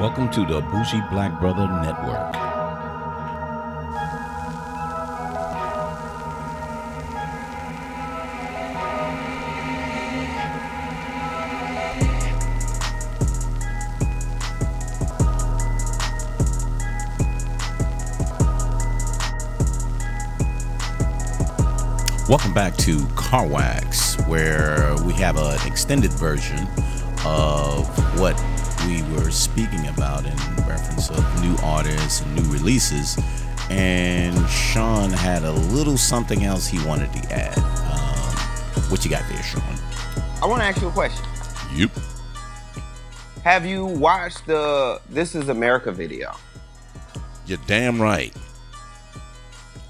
Welcome to the Bougie Black Brother Network. Welcome back to Car Wax, where we have an extended version of what we were speaking about in reference of new artists and new releases. And Sean had a little something else he wanted to add. Um, what you got there, Sean? I want to ask you a question. Yep. Have you watched the This Is America video? You're damn right.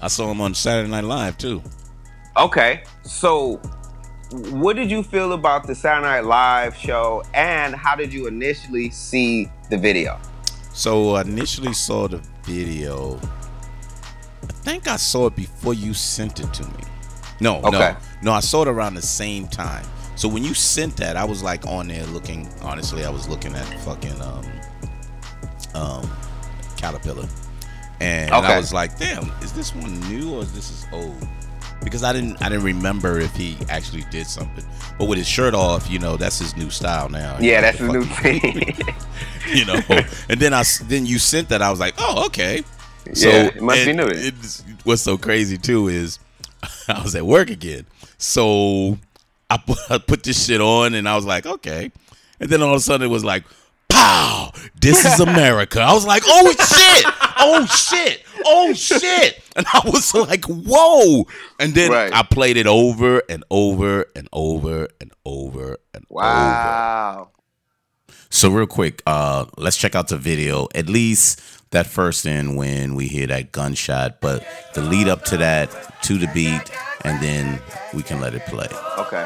I saw him on Saturday Night Live too. Okay, so what did you feel about the Saturday Night Live show, and how did you initially see the video? So I initially saw the video. I think I saw it before you sent it to me. No, Okay. no, no. I saw it around the same time. So when you sent that, I was like on there looking. Honestly, I was looking at fucking um, um, Caterpillar, and I was like, "Damn, is this one new or is this is old?" Because I didn't, I didn't remember if he actually did something. But with his shirt off, you know, that's his new style now. Yeah, You know, that's the new thing. you know. And then I then you sent that. I was like, oh, okay. So Yeah, it must be new. it's- what's so crazy too is I was at work again, so I put, I put this shit on, and I was like, okay. And then all of a sudden it was like, pow! This is America. I was like, oh shit! Oh shit! Oh shit! And I was like, whoa! And then Right. I played it over and over and over and over and over. wow. So real quick, uh, let's check out the video. At least that first in when we hear that gunshot, but the lead up to that, to the beat, and then we can let it play. Okay.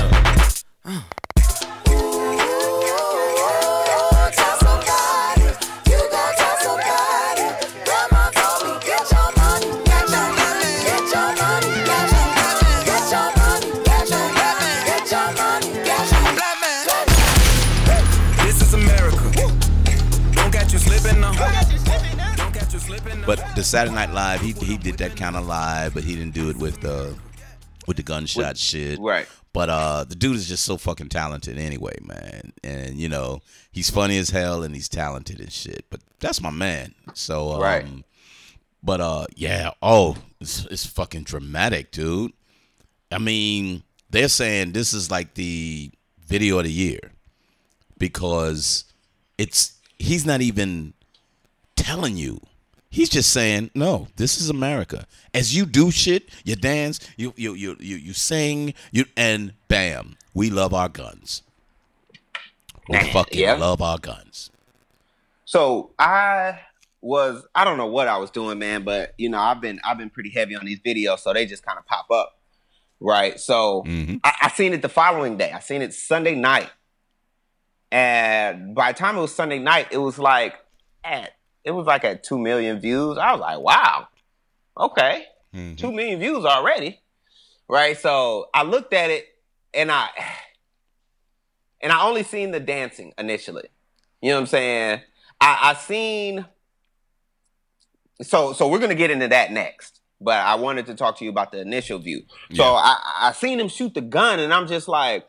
But the Saturday Night Live, he he did that kind of live, but he didn't do it with the with the gunshot shit. Right. But uh, the dude is just so fucking talented anyway, man. And you know, he's funny as hell and he's talented and shit. But that's my man. So um, Right. But uh, yeah. Oh, it's, it's fucking dramatic, dude. I mean, they're saying this is like the video of the year because it's he's not even telling you. He's just saying, "No, this is America." As you do shit, you dance, you you you you, you sing, you and bam, we love our guns. We fucking Yeah. love our guns. So I was I don't know what I was doing, man, but you know I've been I've been pretty heavy on these videos, so they just kind of pop up, right? So Mhm. I, I seen it the following day. I seen it Sunday night, and by the time it was Sunday night, it was like at it was like at two million views. I was like, wow, okay, Mhm. two million views already, right? So I looked at it and I and I only seen the dancing initially. You know what I'm saying? I, I seen so so we're gonna get into that next. But I wanted to talk to you about the initial view. So Yeah. I, I seen him shoot the gun and I'm just like,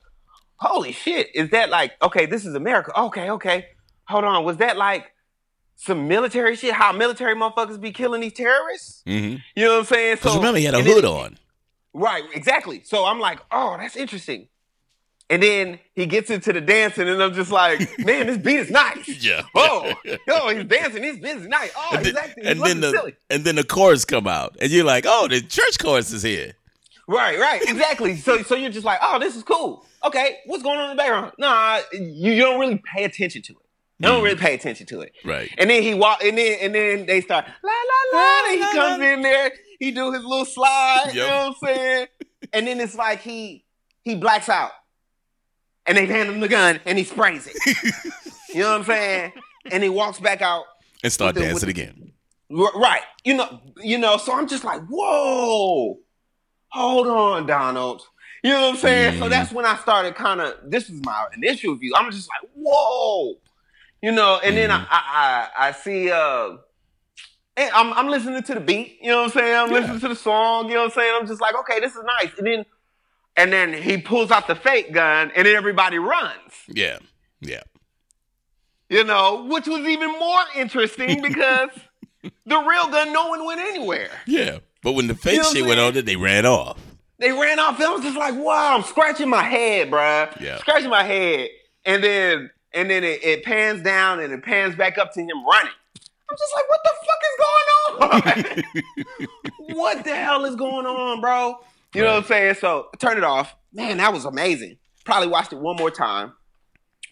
holy shit, is that like okay, this is America. Okay, okay. Hold on. Was that like some military shit? How military motherfuckers be killing these terrorists? Mhm. You know what I'm saying? Because remember, he had a and then- hood on. Right, exactly. So I'm like, oh, that's interesting. And then he gets into the dancing, and I'm just like, man, this beat is nice. Yeah. Oh, yo, he's dancing. This beat is nice. Oh, and then. He's and then the silly. and then the chorus come out, and you're like, oh, the church chorus is here. Right, right, exactly. So, so you're just like, oh, this is cool. Okay, what's going on in the background? Nah, you, you don't really pay attention to it. You don't really pay attention to it. Right. And then he walk, and then and then they start la la la. And he comes in there, he do his little slide. You know what I'm saying? And then it's like he he blacks out, and they hand him the gun, and he sprays it. you know what I'm saying? And he walks back out. And start the- dancing with again. Right. You know. You know. So I'm just like, whoa, hold on, Donald. You know what I'm saying? So Mhm. that's when I started kind of. This is my initial view. I'm just like, whoa, you know. And then I, Mhm. I, I, I see. Uh, and I'm, I'm listening to the beat. You know what I'm saying? I'm Yeah. listening to the song. You know what I'm saying? I'm just like, okay, this is nice. And then, and then he pulls out the fake gun, and then everybody runs. Yeah. Yeah. You know, which was even more interesting because the real gun, no one went anywhere. Yeah. But when the fake You know shit went on, they ran off. They ran off. and I was just like, wow, I'm scratching my head, bruh. Yeah. Scratching my head. And then and then it, it pans down and it pans back up to him running. I'm just like, what the fuck is going on? what the hell is going on, bro? You know what I'm saying? So turn it off. Man, that was amazing. Probably watched it one more time.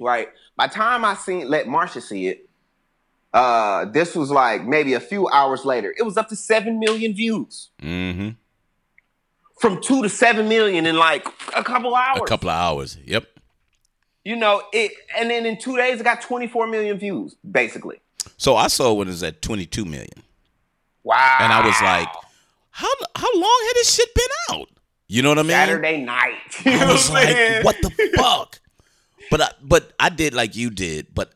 Right. By the time I seen let Marsha see it, uh, this was like maybe a few hours later. It was up to seven million views Mm-hmm. from two to seven million in like a couple hours. A couple of hours. Yep. You know it, and then in two days it got 24 million views, basically. So I saw when it was at 22 million. Wow! And I was like, how how long had this shit been out? You know what I mean? Saturday night. You I was what I'm like, what the fuck? But I, but I did like you did, but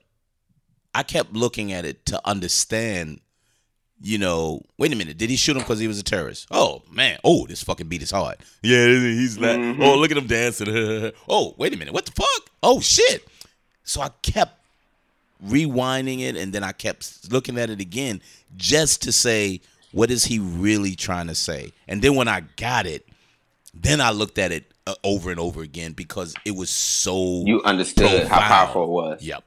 I kept looking at it to understand. You know, wait a minute. Did he shoot him because he was a terrorist? Oh man. Oh, this fucking beat is hard. Yeah, he's like, Mhm. oh look at him dancing. oh, wait a minute. What the fuck? Oh shit. So I kept rewinding it, and then I kept looking at it again just to say, what is he really trying to say? And then when I got it, then I looked at it uh, over and over again because it was so. You understood how powerful it was. Yep.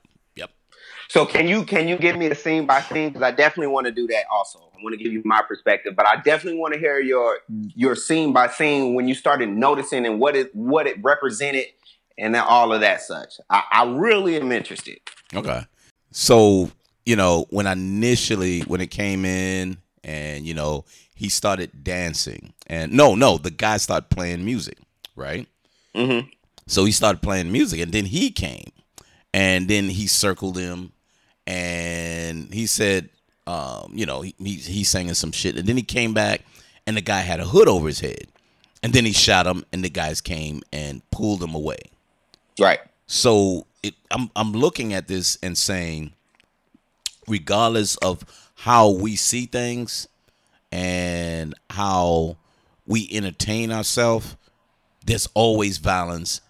So can you can you give me a scene by scene? Because I definitely want to do that. Also, I want to give you my perspective, but I definitely want to hear your your scene by scene when you started noticing and what it what it represented and then all of that such. I, I really am interested. Okay. So, you know, when I initially when it came in and, you know, he started dancing and no, no, the guy started playing music, right? Mm-hmm. So he started playing music and then he came and then he circled him and he said, um, you know, he, he, he's singing some shit. And then he came back and the guy had a hood over his head. And then he shot him and the guys came and pulled him away. Right. So it, I'm I'm looking at this and saying, regardless of how we see things and how we entertain ourselves, there's always violence,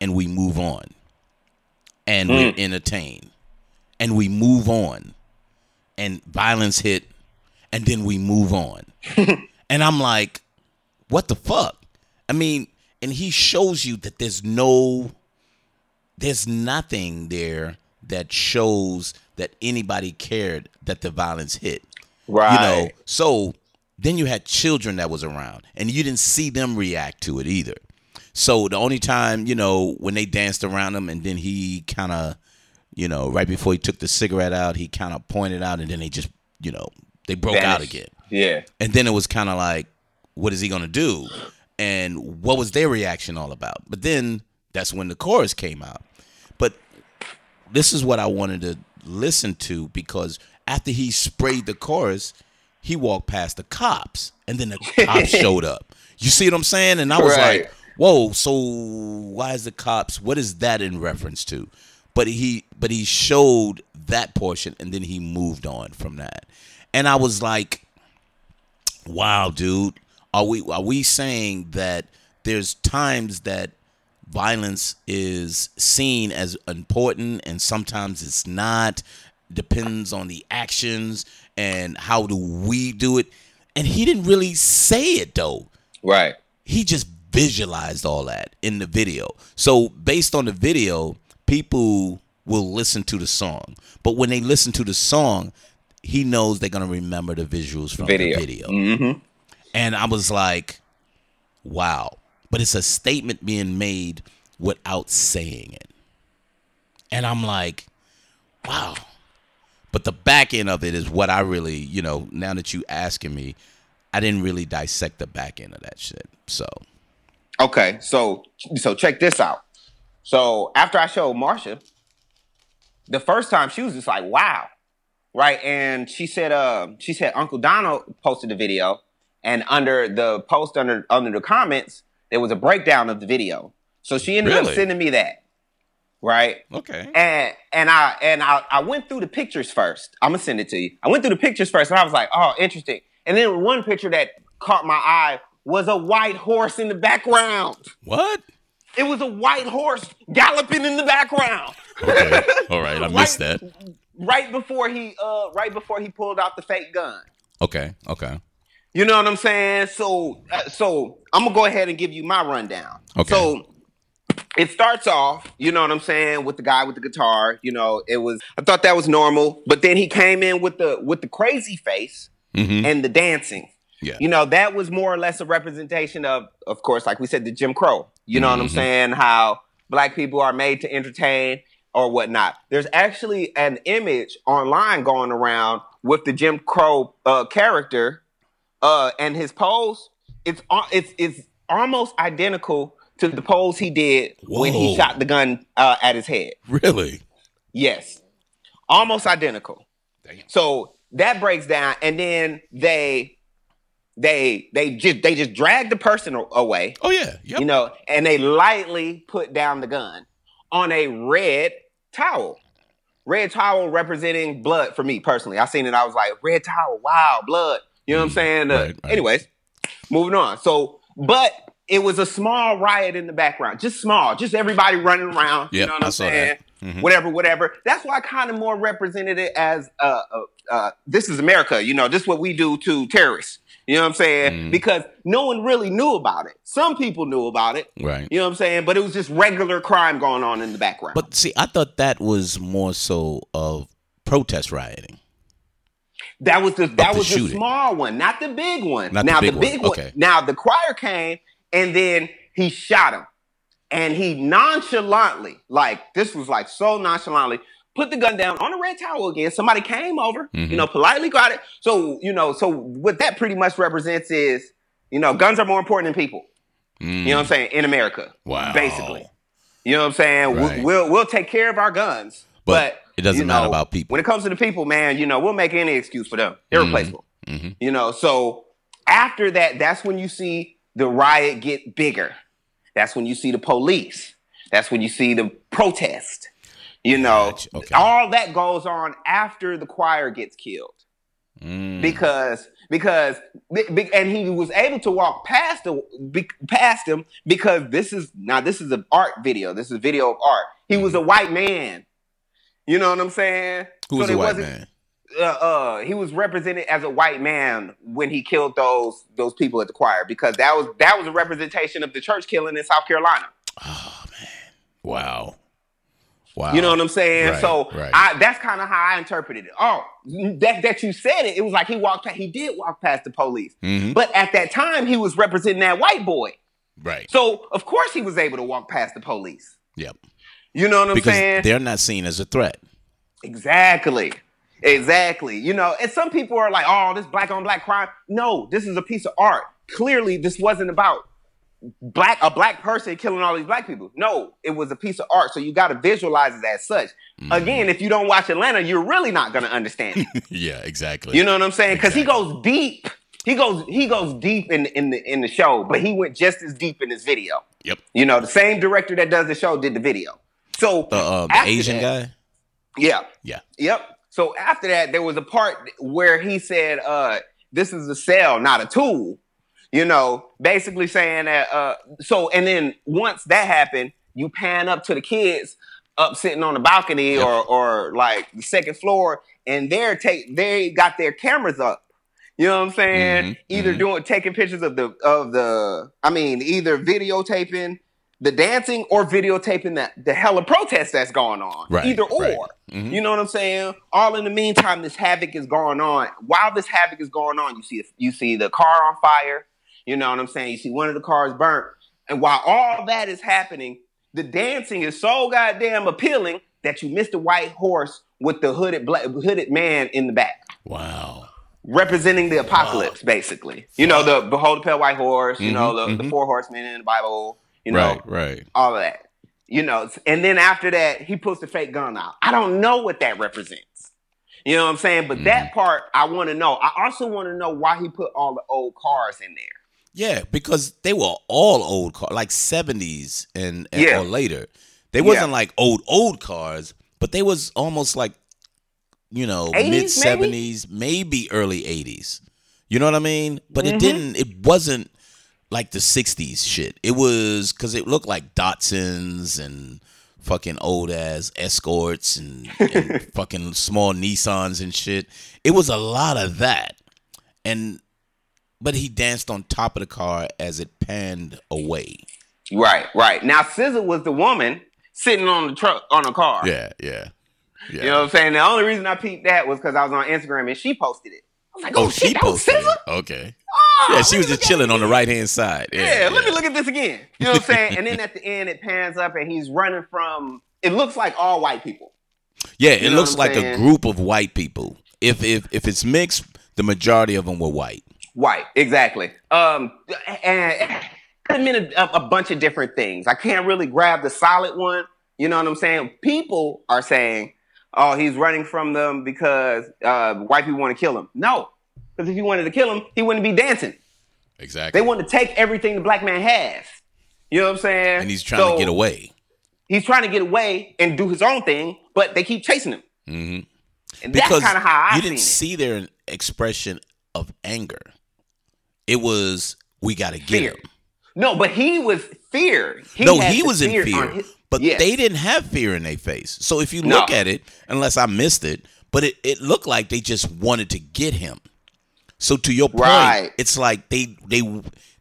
and we move on, and we entertain, and we move on, and violence hit, and then we move on, and I'm like, what the fuck? I mean, and he shows you that there's no there's nothing there that shows that anybody cared that the violence hit. Right. You know, so then you had children that was around and you didn't see them react to it either. So the only time, you know, when they danced around him and then he kind of, you know, right before he took the cigarette out, he kind of pointed out and then they just, you know, they broke out again. Yeah. And then it was kind of like, what is he going to do? And what was their reaction all about? But then that's when the chorus came out. But this is what I wanted to listen to because after he sprayed the chorus, he walked past the cops, and then the cops showed up. You see what I'm saying? And I was Right. like, "Whoa! So why is the cops? What is that in reference to?" But he, but he showed that portion, and then he moved on from that. And I was like, "Wow, dude! Are we are we saying that there's times that violence is seen as important and sometimes it's not depends on the actions and how do we do it and he didn't really say it though Right. he just visualized all that in the video so based on the video people will listen to the song but when they listen to the song he knows they're going to remember the visuals from Video. the video Mm-hmm. and I was like, wow. But it's a statement being made without saying it. And I'm like, wow. But the back end of it is what I really, you know, now that you asking me, I didn't really dissect the back end of that shit. So, Okay, so so check this out. So after I showed Marsha, the first time she was just like, "Wow," right? And she said, "Uh, she said Uncle Donald posted the video, and under the post under under the comments, there was a breakdown of the video. So she ended up sending me that, right? okay. And and I and I, I went through the pictures first. I'm gonna send it to you. I went through the pictures first, and I was like, "Oh, interesting." And then one picture that caught my eye was a white horse in the background. What? It was a white horse galloping in the background. Okay. All right. I missed that. Right before he uh right before he pulled out the fake gun. Okay. Okay. You know what I'm saying? So uh, so I'm gonna go ahead and give you my rundown. Okay. So it starts off, you know what I'm saying, with the guy with the guitar. You know, it was I thought that was normal, but then he came in with the with the crazy face hmm and the dancing. Yeah. You know, that was more or less a representation of, of course, like we said, the Jim Crow. You know what I'm Mhm. saying? How black people are made to entertain or whatnot. There's actually an image online going around with the Jim Crow uh, character uh, and his pose. It's it's it's almost identical to the pose he did when he shot the gun uh, at his head. Really? Yes, almost identical. Damn. So that breaks down, and then they they they just they just drag the person away, Oh yeah. Yep. you know, and they lightly put down the gun on a red towel. Red towel representing blood for me personally. I seen it. I was like, red towel, wow, blood. You know what I'm saying? Uh, right, right. Anyways, moving on. So, but it was a small riot in the background, just small, just everybody running around. you know what I I'm saw saying? that. Mhm. Whatever, whatever. That's why I kind of more represented it as uh, uh, uh, this is America. You know, this is what we do to terrorists. You know what I'm saying? Mhm. Because no one really knew about it. Some people knew about it. Right. You know what I'm saying? But it was just regular crime going on in the background. But see, I thought that was more so of protest rioting. That was the that the was the small one, not the big one. Not the now big the big one. okay. Now the choir came and then he shot him, and he nonchalantly, like this was like so nonchalantly, put the gun down on the red towel again. Somebody came over, Mhm. you know, politely got it. So you know, so what that pretty much represents is, you know, guns are more important than people. You know what I'm saying in America, Mm. Wow. basically. You know what I'm saying? We'll- Right. We'll we'll take care of our guns, But but, it doesn't you matter about people. When it comes to the people, man, you know, we'll make any excuse for them. Irreplaceable. hmm You know, so after that, that's when you see the riot get bigger. That's when you see the police. That's when you see the protest. You know, Gotcha. Okay. all that goes on after the choir gets killed Mm. because because be- be- and he was able to walk past the past him because this is now this is an art video. This is a video of art. He was a white man. You know what I'm saying? Who was So a white man? uh, uh, he was represented as a white man when he killed those those people at the choir because that was that was a representation of the church killing in South Carolina. Oh man! Wow! Wow! You know what I'm saying? Right, so right. I, that's kind of how I interpreted it. Oh, that that you said it, it was like he walked past, he did walk past the police, Mhm. but at that time he was representing that white boy. Right. So of course he was able to walk past the police. Yep. You know what I'm Because saying? they're not seen as a threat. Exactly. Exactly. You know, and some people are like, oh, this black on black crime. No, this is a piece of art. Clearly, this wasn't about black a black person killing all these black people. No, it was a piece of art. So you got to visualize it as such. again, if you don't watch Atlanta, you're really not gonna understand. it. yeah, exactly. You know what I'm saying? Because he goes deep. He goes he goes deep in in the in the show, but he went just as deep in his video. Yep. You know, the same director that does the show did the video. So The, uh, the Asian that- guy. Yeah. Yeah. Yep. So after that, there was a part where he said, uh, this is a cell, not a tool. You know, basically saying that uh so and then once that happened, you pan up to the kids up sitting on the balcony Yep. or or like the second floor, and they're take they got their cameras up. You know what I'm saying? Mhm, Either mhm. doing taking pictures of the of the I mean, either videotaping the dancing or videotaping the, the hella protest that's going on. Right, Either or. right. Mhm. You know what I'm saying? All in the meantime, this havoc is going on. While this havoc is going on, you see you see the car on fire. You know what I'm saying? You see one of the cars burnt. And while all that is happening, the dancing is so goddamn appealing that you miss the white horse with the hooded black, hooded man in the back, Wow. representing the apocalypse, basically. You know the behold the pale white horse. You know Mhm, the, the mhm. four horsemen in the Bible. You know right, right. all of that. You know, and then after that, he puts the fake gun out. I don't know what that represents. You know what I'm saying? But that part, I want to know. I also want to know why he put all the old cars in there. Yeah, because they were all old cars, like seventies and, and Yeah. or later. They wasn't Yeah. like old old cars, but they was almost like you know mid seventies, maybe early eighties. You know what I mean? But Mm-hmm. it didn't. It wasn't like the '60s shit. It was because it looked like Datsuns and fucking old ass escorts and, and fucking small Nissans and shit. It was a lot of that, and but he danced on top of the car as it panned away. Right, right. Now, SZA was the woman sitting on the truck on the car. Yeah, yeah, yeah. You know what I'm saying? The only reason I peeped that was because I was on Instagram and she posted it. I was like, oh, oh shit, that was posted SZA? it. Okay. Oh, Yeah, she was just chilling on the right hand side. Yeah, Yeah, let me look at this again. You know what I'm saying? and then at the end, it pans up and he's running from. It looks like all white people. Yeah, it You know looks like a group of white people. If if if it's mixed, the majority of them were white. White, exactly. Um, and could mean a, a bunch of different things. I can't really grab the solid one. You know what I'm saying? People are saying, "Oh, he's running from them because uh, white people want to kill him." No, because if he wanted to kill him, he wouldn't be dancing. Exactly. They want to take everything the black man has. You know what I'm saying? and he's trying So, to get away. He's trying to get away and do his own thing, but they keep chasing him. hmm And Because that's kind of how I you didn't see their expression of anger. It was we got to get Fear. him. No, but he was fear. He no, he was in fear, his- but Yes. they didn't have fear in their face. So if you No. look at it, unless I missed it, but it, it looked like they just wanted to get him. So to your point, Right. it's like they they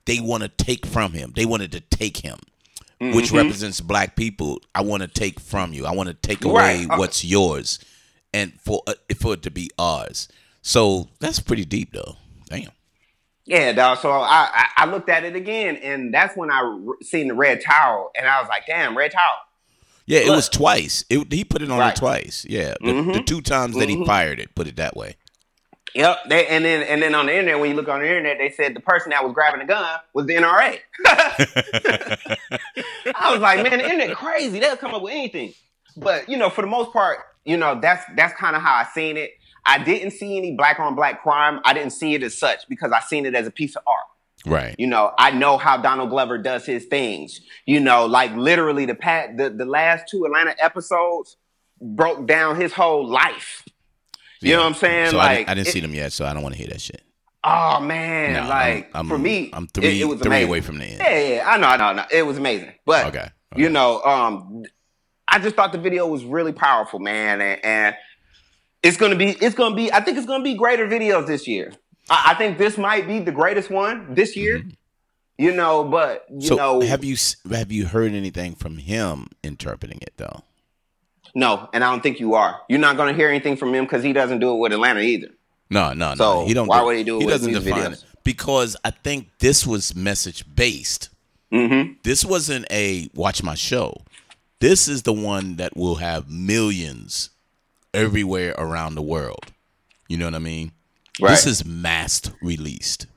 they want to take from him. They wanted to take him, Mm-hmm. which represents black people. I want to take from you. I want to take Right. away Uh, what's yours, and for uh, for it to be ours. So that's pretty deep, though. Yeah, dog. So I, I I looked at it again, and that's when I re- seen the red towel, and I was like, "Damn, red towel." Yeah, it Look. was twice. It, he put it on Right. it twice. Yeah, the, Mhm. the two times that he Mhm. fired it, put it that way. Yep. They, and then and then on the internet, when you look on the internet, they said the person that was grabbing the gun was the NRA. I was like, man, the internet crazy. They'll come up with anything. But you know, for the most part, you know, that's that's kind of how I seen it. I didn't see any black on black crime. I didn't see it as such because I seen it as a piece of art. Right. You know, I know how Donald Glover does his things. You know, like literally the pat the, the last two Atlanta episodes broke down his whole life. You know what I'm saying? So I like didn't, I didn't it- see them yet, so I don't want to hear that shit. Oh man, No, I'm- like I'm- for me, I'm three- it, was three amazing. away from the end. Yeah, yeah, I know, I know, I know. It was amazing, but Okay. you know, um, I just thought the video was really powerful, man, and, and it's gonna be, it's gonna be, I think it's gonna be greater videos this year. I, I think this might be the greatest one this year. You know, but you Mm-hmm. so know, have you have you heard anything from him interpreting it though? no, and I don't think you are. You're not gonna hear anything from him because he doesn't do it with Atlanta either. No, no, no. So, He don't. why do- would he do it He with doesn't define videos? it because I think this was message based. Mm-hmm. This wasn't a watch my show. This is the one that will have millions everywhere around the world. You know what I mean? Right. This is mass released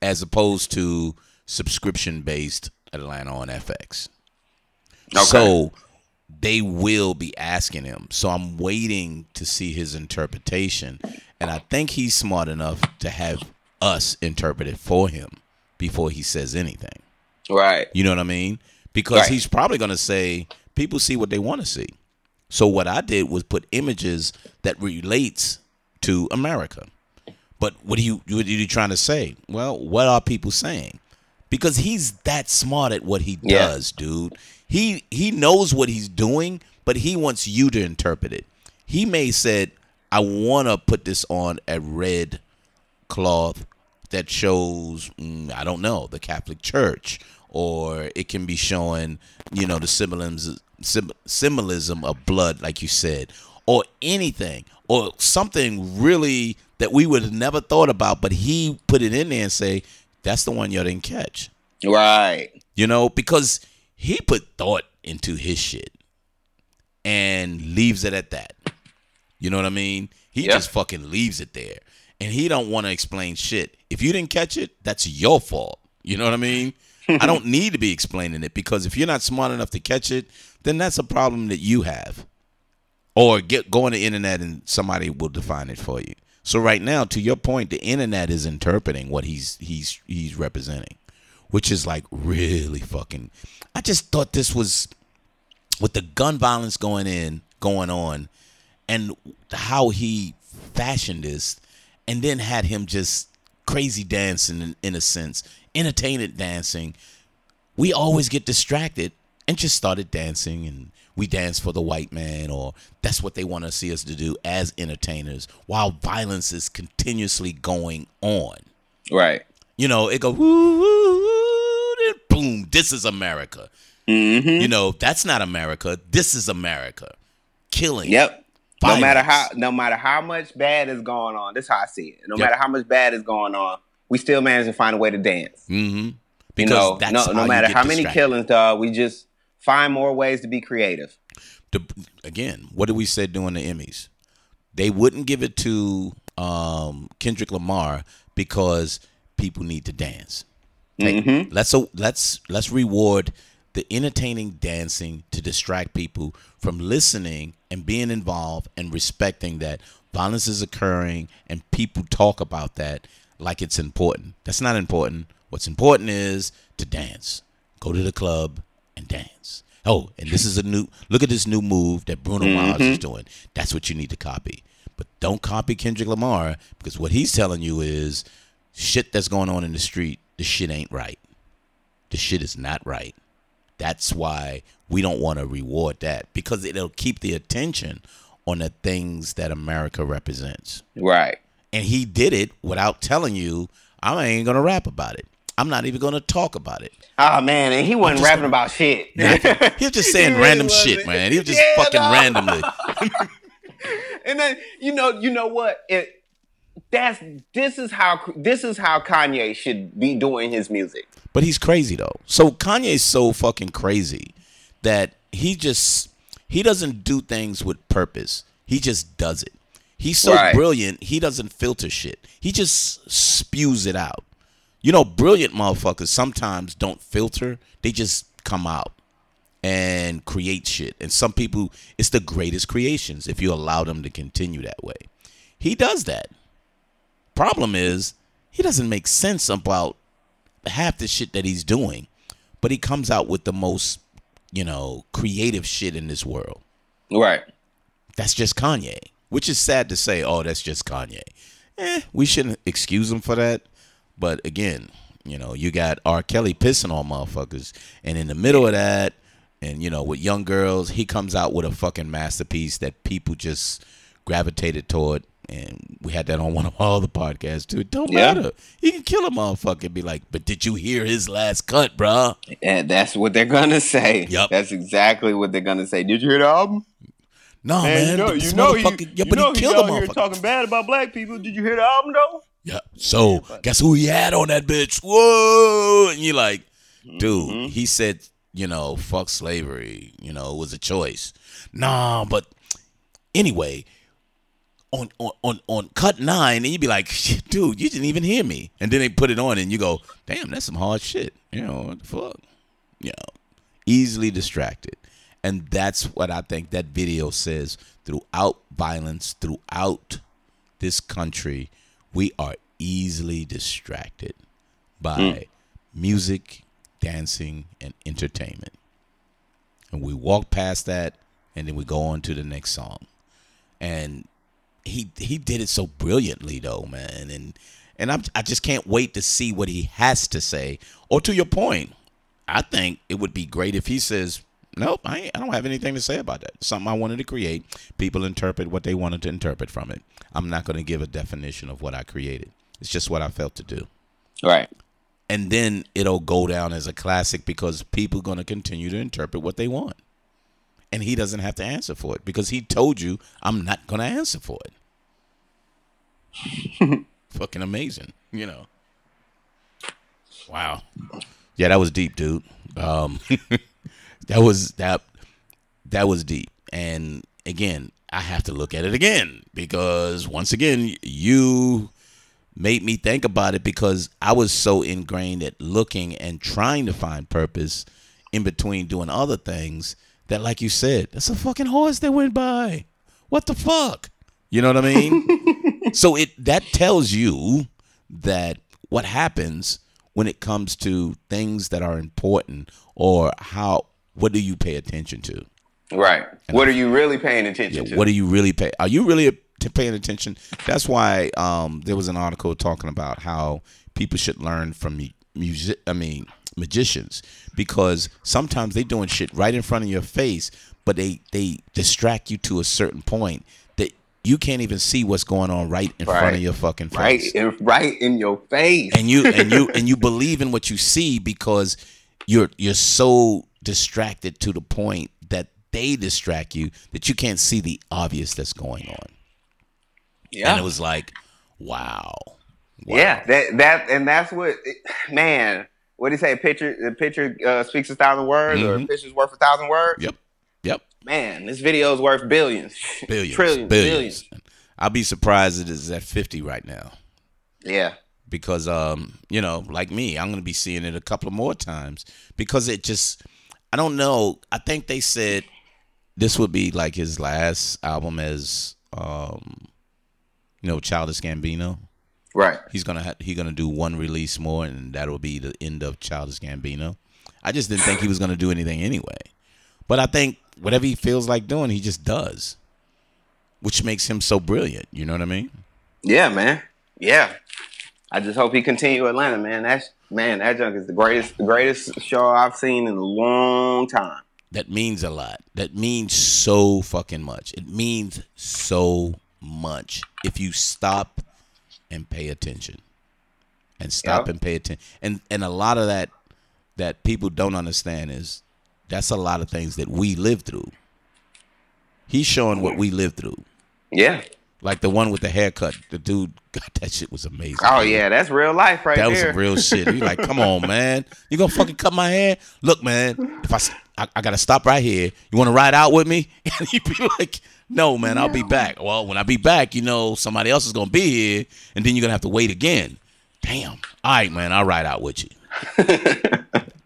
as opposed to subscription based Atlanta on FX. Okay. So they will be asking him. So I'm waiting to see his interpretation. And I think he's smart enough to have us interpret it for him before he says anything. Right. You know what I mean? Because Right. he's probably going to say people see what they want to see. So what I did was put images that relates to America. But what are you what are you trying to say? Well, what are people saying? Because he's that smart at what he Yeah. does, dude. He he knows what he's doing, but he wants you to interpret it. He may said, "I want to put this on a red cloth that shows mm, I don't know the Catholic Church, or it can be showing you know the symbolism sym- symbolism of blood, like you said, or anything, or something really that we would have never thought about, but he put it in there and say that's the one you didn't catch, Right. you know, because he put thought into his shit and leaves it at that. You know what I mean? He Yeah. just fucking leaves it there. And he don't want to explain shit. If you didn't catch it, that's your fault. You know what I mean? I don't need to be explaining it because if you're not smart enough to catch it, then that's a problem that you have. Or get go on the internet and somebody will define it for you. So right now, to your point, the internet is interpreting what he's he's he's representing, which is like really fucking. I just thought this was with the gun violence going in going on and how he fashioned this and then had him just crazy dancing in, in a sense entertainment dancing we always get distracted and just started dancing and we dance for the white man or that's what they want to see us to do as entertainers while violence is continuously going on Right. you know, it go woo, woo, woo, boom. This is America. Mm-hmm. You know, that's not America. This is America. Killing. Yep. No matter how no matter how much bad is going on, this is how I see it. No Yep. matter how much bad is going on, we still manage to find a way to dance. Mm-hmm. You Because know, that's no, no you matter how many distracted. killings, dog, we just find more ways to be creative. The, again, what did we say during the Emmys? They wouldn't give it to um, Kendrick Lamar because people need to dance. Mm-hmm. let's let's let's reward the entertaining dancing to distract people from listening and being involved and respecting that violence is occurring and people talk about that like it's important. That's not important. What's important is to dance. Go to the club and dance. Oh, and this is a new look at this new move that Bruno mm-hmm. Mars is doing. That's what you need to copy. But don't copy Kendrick Lamar because what he's telling you is shit that's going on in the street, the shit ain't right. The shit is not right. That's why we don't want to reward that because it'll keep the attention on the things that America represents. Right. And he did it without telling you, I ain't going to rap about it. I'm not even going to talk about it. Oh man, and he wasn't rapping gonna- about shit. He was just saying really random shit, wasn't. man. He was just Yeah, fucking dog. randomly. and then you know, you know what? It that's this is how this is how Kanye should be doing his music. But he's crazy though. So Kanye's so fucking crazy that he just he doesn't do things with purpose. He just does it. He's so Right. brilliant, he doesn't filter shit. He just spews it out. You know, brilliant motherfuckers sometimes don't filter. They just come out and create shit. And some people it's the greatest creations if you allow them to continue that way. He does that. Problem is, he doesn't make sense about half the shit that he's doing, but he comes out with the most, you know, creative shit in this world. Right. That's just Kanye, which is sad to say, oh, that's just Kanye. Eh, we shouldn't excuse him for that. But again, you know, you got R. Kelly pissing on motherfuckers, and in the middle of that, and you know, with young girls, he comes out with a fucking masterpiece that people just gravitated toward. And we had that on one of our other podcasts too. It don't Yeah. matter. He can kill a motherfucker and be like, but did you hear his last cut, bruh? And that's what they're gonna say. Yup. That's exactly what they're gonna say. Did you hear the album? No, Man, man. you know, but you know, he, yeah, you know he he's killed a out here motherfucker. talking bad about black people. Did you hear the album though? Yeah. So guess who he had on that bitch? Whoa! And you're like, dude, Mm-hmm. he said, you know, fuck slavery. You know, it was a choice. Nah, but anyway, on on on, on cut nine, and you'd be like, dude, you didn't even hear me. And then they put it on, and you go, damn, that's some hard shit. You know what the fuck? You know, easily distracted. And that's what I think that video says throughout violence, throughout this country, we are easily distracted by hmm. music, dancing, and entertainment. And we walk past that and then we go on to the next song. And he he did it so brilliantly though, man. And and I'm, I just can't wait to see what he has to say. Or to your point, I think it would be great if he says, "Nope, I ain't, I don't have anything to say about that. It's something I wanted to create. People interpret what they wanted to interpret from it. I'm not going to give a definition of what I created. It's just what I felt to do." Right. And then it'll go down as a classic because people are going to continue to interpret what they want. And he doesn't have to answer for it because he told you, I'm not going to answer for it. Fucking amazing, you know. Wow. Yeah, that was deep, dude. Um, that was that that was deep. And again, I have to look at it again because once again, you made me think about it because I was so ingrained at looking and trying to find purpose in between doing other things that, like you said, that's a fucking horse that went by. What the fuck? You know what I mean? so it that tells you that what happens when it comes to things that are important or how what do you pay attention to? Right. What are you really paying attention Yeah, to? what are you really pay? Are you really paying attention? That's why um, there was an article talking about how people should learn from music. I mean, magicians because sometimes they're doing shit right in front of your face, but they they distract you to a certain point that you can't even see what's going on right in front of your fucking face right, in, right in your face. and you and you and you believe in what you see because you're you're so distracted to the point that they distract you that you can't see the obvious that's going on. yeah. And it was like, wow. Wow. Yeah, that that and that's what man. What do you say? A picture, the picture uh, speaks a thousand words, or a Mhm. picture's worth a thousand words. Yep. Yep. Man, this video is worth billions, Billions. trillions, billions. billions. I'll be surprised it is at 50 right now. Yeah, because um you know like me i'm gonna be seeing it a couple of more times because it just i don't know i think they said this would be like his last album as um you know childish gambino right. he's gonna ha- he gonna do one release more and that'll be the end of childish gambino i just didn't think he was gonna do anything anyway but i think whatever he feels like doing he just does which makes him so brilliant you know what i mean Yeah, man. Yeah. I just hope he continue Atlanta, man. That's man, that junk is the greatest, the greatest show I've seen in a long time. that means a lot. That means so fucking much. It means so much if you stop and pay attention. And stop Yeah. and pay attention. And and a lot of that that people don't understand is that's a lot of things that we live through. He's showing what we live through. Yeah. Like the one with the haircut. The dude, God, that shit was amazing. Oh dude. yeah, that's real life right there. That was real shit. You like, come on, man. You gonna fucking cut my hair? Look, man. If I, I, I gotta stop right here. You want to ride out with me? And he'd be like, No, man. I'll be back. Well, when I be back, you know, somebody else is gonna be here, and then you're gonna have to wait again. Damn. All right, man. I'll ride out with you.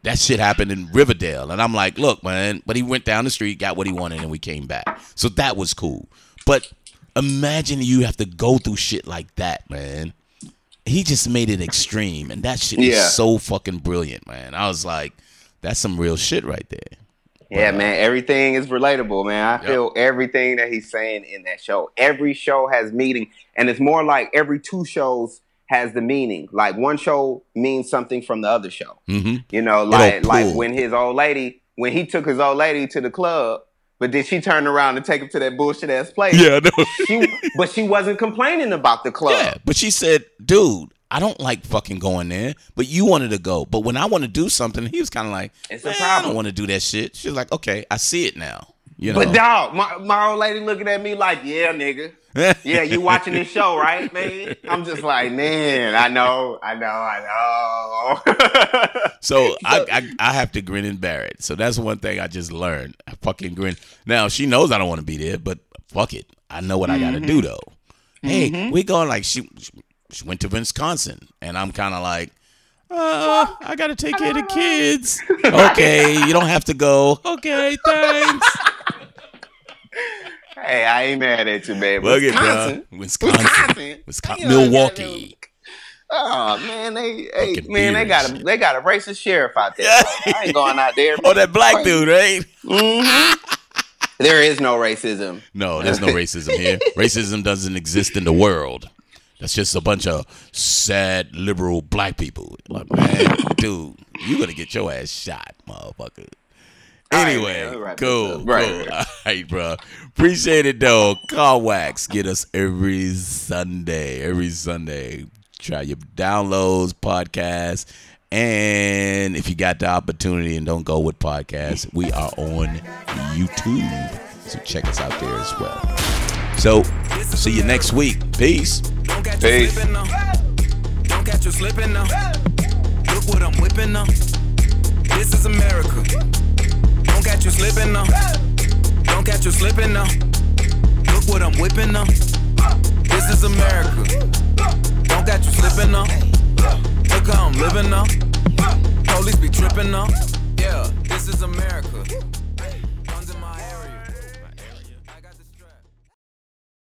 that shit happened in Riverdale, and I'm like, look, man. But he went down the street, got what he wanted, and we came back. So that was cool. But imagine you have to go through shit like that, man he just made it extreme, and that shit was so fucking brilliant, man. I was like, that's some real shit right there. Yeah, man, everything is relatable, man. I Yep. feel everything that he's saying in that show. Every show has meaning, and it's more like every two shows has the meaning. Like one show means something from the other show. hmm You know, like like when his old lady, when he took his old lady to the club, but then she turned around and take him to that bullshit ass place. Yeah, no. She, but she wasn't complaining about the club. yeah, but she said, dude, I don't like fucking going there, but you wanted to go. But when I want to do something, he was kind of like, It's a "Man, I don't want to do that shit. She was like, okay, I see it now. You know, But dog, my, my old lady looking at me like, yeah, nigga. Yeah, you watching this show, right, man? I'm just like, man, I know, I know, I know. So I, I I have to grin and bear it. So that's one thing I just learned. I fucking grin. Now she knows I don't want to be there, but fuck it. I know what I got to do Mm-hmm. though. Hey, we going like she she went to Wisconsin, and I'm kind of like, Uh, I gotta take care of the kids. Okay, you don't have to go. Okay, thanks. Hey, I ain't mad at you, man. Look at Wisconsin. bro. Wisconsin. Wisconsin. Milwaukee. Oh man, they hey, man, they got a shit. they got a racist sheriff out there. Yeah. I ain't going out there. Oh, that black dude, right? There is no racism. No, there's no racism here. Racism doesn't exist in the world. That's just a bunch of sad liberal black people. Like, man, dude, you gonna get your ass shot, motherfucker. right, Anyway, man, let me wrap this cool, cool. Right, right. All right, bro. Appreciate it though. Car Wax get us every Sunday. Every Sunday. Try your downloads, podcasts, and if you got the opportunity and don't go with podcasts, we are on YouTube. So check us out there as well. So see you next week. Peace. Don't catch Peace. you slipping now. Don't catch you slipping now. Look what I'm whipping now. This is America. Don't catch you slipping now. Don't catch you slipping now. Look what I'm whipping now. This is America. Don't catch you slipping now. Look how I'm living now. Police be tripping now. Yeah, this is America.